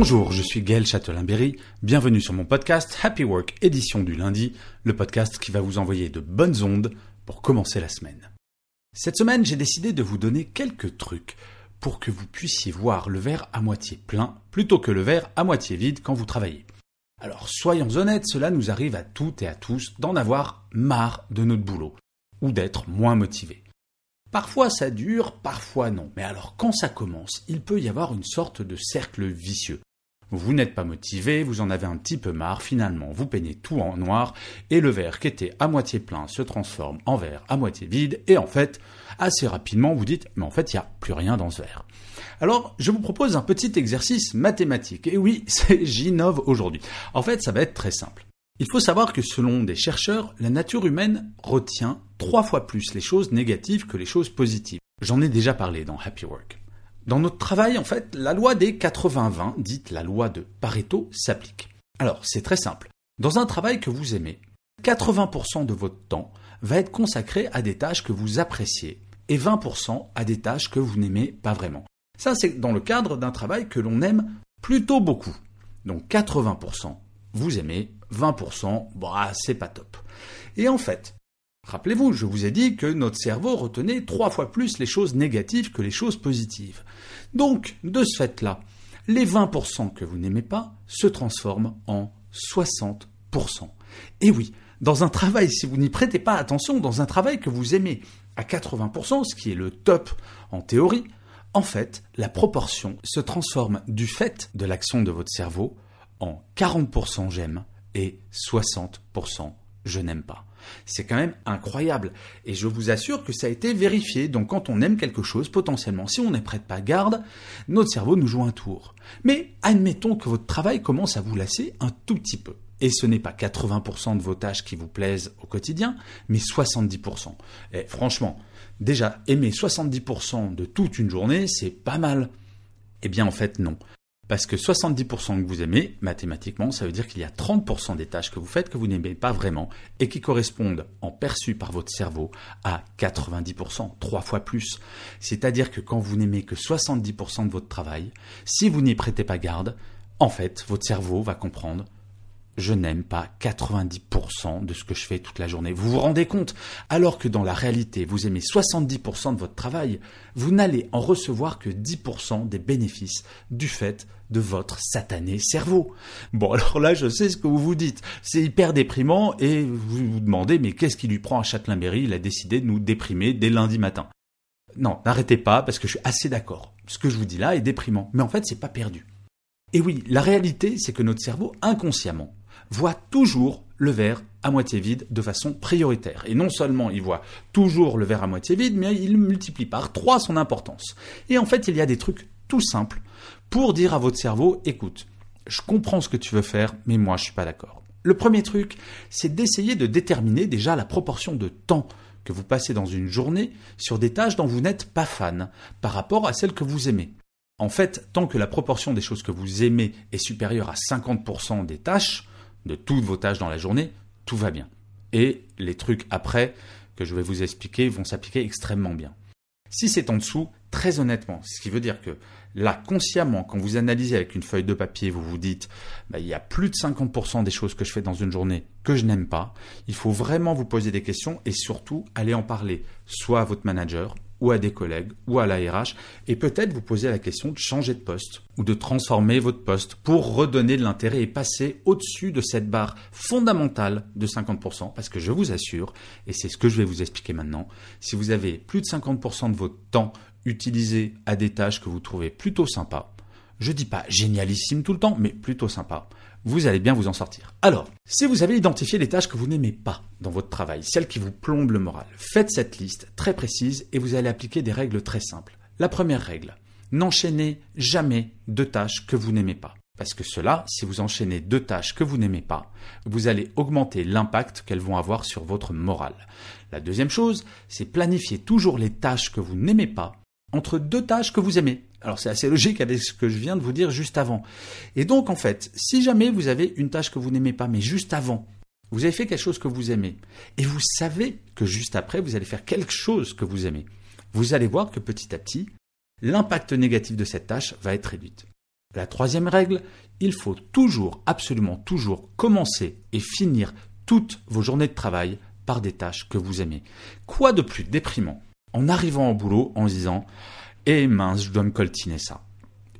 Bonjour, je suis Gaël Châtelain-Berry. Bienvenue sur mon podcast Happy Work édition du lundi, le podcast qui va vous envoyer de bonnes ondes pour commencer la semaine. Cette semaine, j'ai décidé de vous donner quelques trucs pour que vous puissiez voir le verre à moitié plein plutôt que le verre à moitié vide quand vous travaillez. Alors soyons honnêtes, cela nous arrive à toutes et à tous d'en avoir marre de notre boulot ou d'être moins motivé. Parfois ça dure, parfois non. Mais alors quand ça commence, il peut y avoir une sorte de cercle vicieux. Vous n'êtes pas motivé, vous en avez un petit peu marre, finalement vous peignez tout en noir, et le verre qui était à moitié plein se transforme en verre à moitié vide, et en fait, assez rapidement vous dites, mais en fait il n'y a plus rien dans ce verre. Alors, je vous propose un petit exercice mathématique, et oui, j'innove aujourd'hui. En fait, ça va être très simple. Il faut savoir que selon des chercheurs, la nature humaine retient trois fois plus les choses négatives que les choses positives. J'en ai déjà parlé dans Happy Work. Dans notre travail, en fait, la loi des 80-20, dite la loi de Pareto, s'applique. Alors, c'est très simple. Dans un travail que vous aimez, 80% de votre temps va être consacré à des tâches que vous appréciez et 20% à des tâches que vous n'aimez pas vraiment. Ça, c'est dans le cadre d'un travail que l'on aime plutôt beaucoup. Donc 80%, vous aimez, 20%, bah, c'est pas top. Et en fait, rappelez-vous, je vous ai dit que notre cerveau retenait trois fois plus les choses négatives que les choses positives. Donc, de ce fait-là, les 20% que vous n'aimez pas se transforment en 60%. Et oui, dans un travail, si vous n'y prêtez pas attention, dans un travail que vous aimez à 80%, ce qui est le top en théorie, en fait, la proportion se transforme du fait de l'action de votre cerveau en 40% j'aime et 60% je n'aime pas. C'est quand même incroyable. Et je vous assure que ça a été vérifié. Donc quand on aime quelque chose, potentiellement, si on n'est prête pas garde, notre cerveau nous joue un tour. Mais admettons que votre travail commence à vous lasser un tout petit peu. Et ce n'est pas 80% de vos tâches qui vous plaisent au quotidien, mais 70%. Et franchement, déjà, aimer 70% de toute une journée, c'est pas mal. Eh bien, en fait, non. Parce que 70% que vous aimez, mathématiquement, ça veut dire qu'il y a 30% des tâches que vous faites que vous n'aimez pas vraiment et qui correspondent, en perçu par votre cerveau, à 90%, trois fois plus. C'est-à-dire que quand vous n'aimez que 70% de votre travail, si vous n'y prêtez pas garde, en fait, votre cerveau va comprendre je n'aime pas 90% de ce que je fais toute la journée. Vous vous rendez compte? Alors que dans la réalité, vous aimez 70% de votre travail, vous n'allez en recevoir que 10% des bénéfices du fait de votre satané cerveau. Bon, alors là, je sais ce que vous vous dites. C'est hyper déprimant et vous vous demandez, mais qu'est-ce qui lui prend à Châtelain-Berry? Il a décidé de nous déprimer dès lundi matin. Non, n'arrêtez pas parce que je suis assez d'accord. Ce que je vous dis là est déprimant. Mais en fait, c'est pas perdu. Et oui, la réalité, c'est que notre cerveau, inconsciemment, voit toujours le verre à moitié vide de façon prioritaire. Et non seulement il voit toujours le verre à moitié vide, mais il multiplie par trois son importance. Et en fait, il y a des trucs tout simples pour dire à votre cerveau, écoute, je comprends ce que tu veux faire, mais moi je suis pas d'accord. Le premier truc, c'est d'essayer de déterminer déjà la proportion de temps que vous passez dans une journée sur des tâches dont vous n'êtes pas fan par rapport à celles que vous aimez. En fait, tant que la proportion des choses que vous aimez est supérieure à 50% des tâches, de toutes vos tâches dans la journée, tout va bien. Et les trucs après que je vais vous expliquer vont s'appliquer extrêmement bien. Si c'est en dessous, très honnêtement, ce qui veut dire que là, consciemment, quand vous analysez avec une feuille de papier, vous vous dites, bah, il y a plus de 50% des choses que je fais dans une journée que je n'aime pas, il faut vraiment vous poser des questions et surtout aller en parler soit à votre manager, ou à des collègues ou à la RH et peut-être vous poser la question de changer de poste ou de transformer votre poste pour redonner de l'intérêt et passer au-dessus de cette barre fondamentale de 50% parce que je vous assure, et c'est ce que je vais vous expliquer maintenant, si vous avez plus de 50% de votre temps utilisé à des tâches que vous trouvez plutôt sympas, je dis pas génialissime tout le temps, mais plutôt sympa, vous allez bien vous en sortir. Alors, si vous avez identifié les tâches que vous n'aimez pas dans votre travail, celles qui vous plombent le moral, faites cette liste très précise et vous allez appliquer des règles très simples. La première règle, n'enchaînez jamais deux tâches que vous n'aimez pas. Parce que cela, si vous enchaînez deux tâches que vous n'aimez pas, vous allez augmenter l'impact qu'elles vont avoir sur votre morale. La deuxième chose, c'est planifier toujours les tâches que vous n'aimez pas entre deux tâches que vous aimez. Alors c'est assez logique avec ce que je viens de vous dire juste avant. Et donc en fait, si jamais vous avez une tâche que vous n'aimez pas, mais juste avant, vous avez fait quelque chose que vous aimez, et vous savez que juste après, vous allez faire quelque chose que vous aimez, vous allez voir que petit à petit, l'impact négatif de cette tâche va être réduit. La troisième règle, il faut toujours, absolument toujours, commencer et finir toutes vos journées de travail par des tâches que vous aimez. Quoi de plus déprimant en arrivant au boulot en se disant Eh mince, je dois me coltiner ça.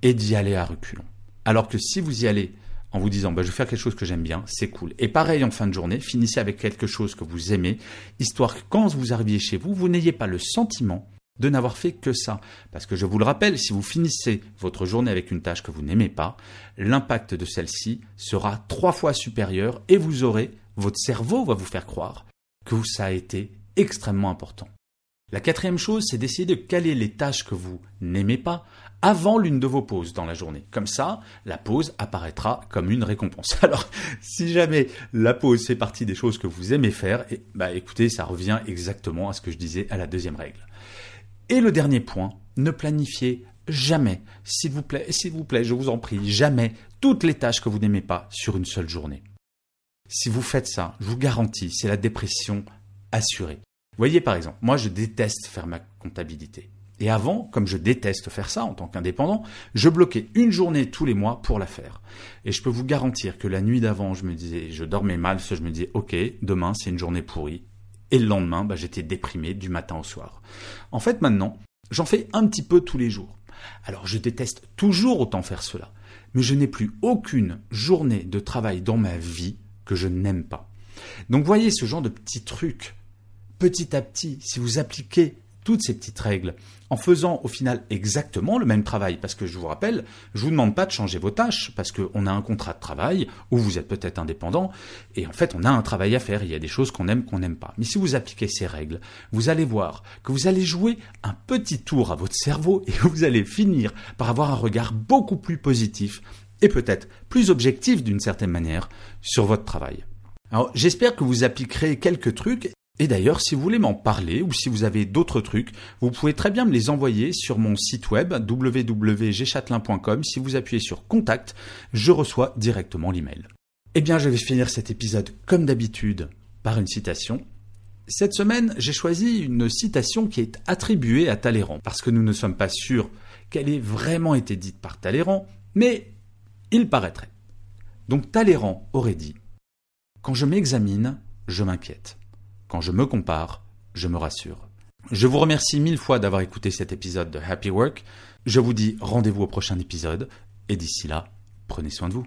Et d'y aller à reculons. Alors que si vous y allez en vous disant bah, je vais faire quelque chose que j'aime bien, c'est cool. Et pareil en fin de journée, finissez avec quelque chose que vous aimez, histoire que quand vous arriviez chez vous, vous n'ayez pas le sentiment de n'avoir fait que ça. Parce que je vous le rappelle, si vous finissez votre journée avec une tâche que vous n'aimez pas, l'impact de celle-ci sera trois fois supérieur et vous aurez, votre cerveau va vous faire croire que ça a été extrêmement important. La quatrième chose, c'est d'essayer de caler les tâches que vous n'aimez pas avant l'une de vos pauses dans la journée. Comme ça, la pause apparaîtra comme une récompense. Alors, si jamais la pause fait partie des choses que vous aimez faire, et, bah écoutez, ça revient exactement à ce que je disais à la deuxième règle. Et le dernier point, ne planifiez jamais, s'il vous plaît, s'il vous plaît, je vous en prie, jamais toutes les tâches que vous n'aimez pas sur une seule journée. Si vous faites ça, je vous garantis, c'est la dépression assurée. Voyez par exemple, moi je déteste faire ma comptabilité. Et avant, comme je déteste faire ça en tant qu'indépendant, je bloquais une journée tous les mois pour la faire. Et je peux vous garantir que la nuit d'avant, je me disais, je dormais mal, je me disais, ok, demain c'est une journée pourrie, et le lendemain, bah, j'étais déprimé du matin au soir. En fait, maintenant, j'en fais un petit peu tous les jours. Alors, je déteste toujours autant faire cela. Mais je n'ai plus aucune journée de travail dans ma vie que je n'aime pas. Donc, voyez ce genre de petits trucs. Petit à petit, si vous appliquez toutes ces petites règles en faisant au final exactement le même travail. Parce que je vous rappelle, je vous demande pas de changer vos tâches parce qu'on a un contrat de travail où vous êtes peut-être indépendant et en fait on a un travail à faire. Il y a des choses qu'on aime, qu'on n'aime pas. Mais si vous appliquez ces règles, vous allez voir que vous allez jouer un petit tour à votre cerveau et vous allez finir par avoir un regard beaucoup plus positif et peut-être plus objectif d'une certaine manière sur votre travail. Alors j'espère que vous appliquerez quelques trucs et d'ailleurs, si vous voulez m'en parler ou si vous avez d'autres trucs, vous pouvez très bien me les envoyer sur mon site web www.gchatelain.com. Si vous appuyez sur contact, je reçois directement l'email. Eh bien, je vais finir cet épisode comme d'habitude par une citation. Cette semaine, j'ai choisi une citation qui est attribuée à Talleyrand parce que nous ne sommes pas sûrs qu'elle ait vraiment été dite par Talleyrand, mais il paraîtrait. Donc Talleyrand aurait dit Quand je m'examine, je m'inquiète. Quand je me compare, je me rassure. Je vous remercie mille fois d'avoir écouté cet épisode de Happy Work. Je vous dis rendez-vous au prochain épisode et d'ici là, prenez soin de vous.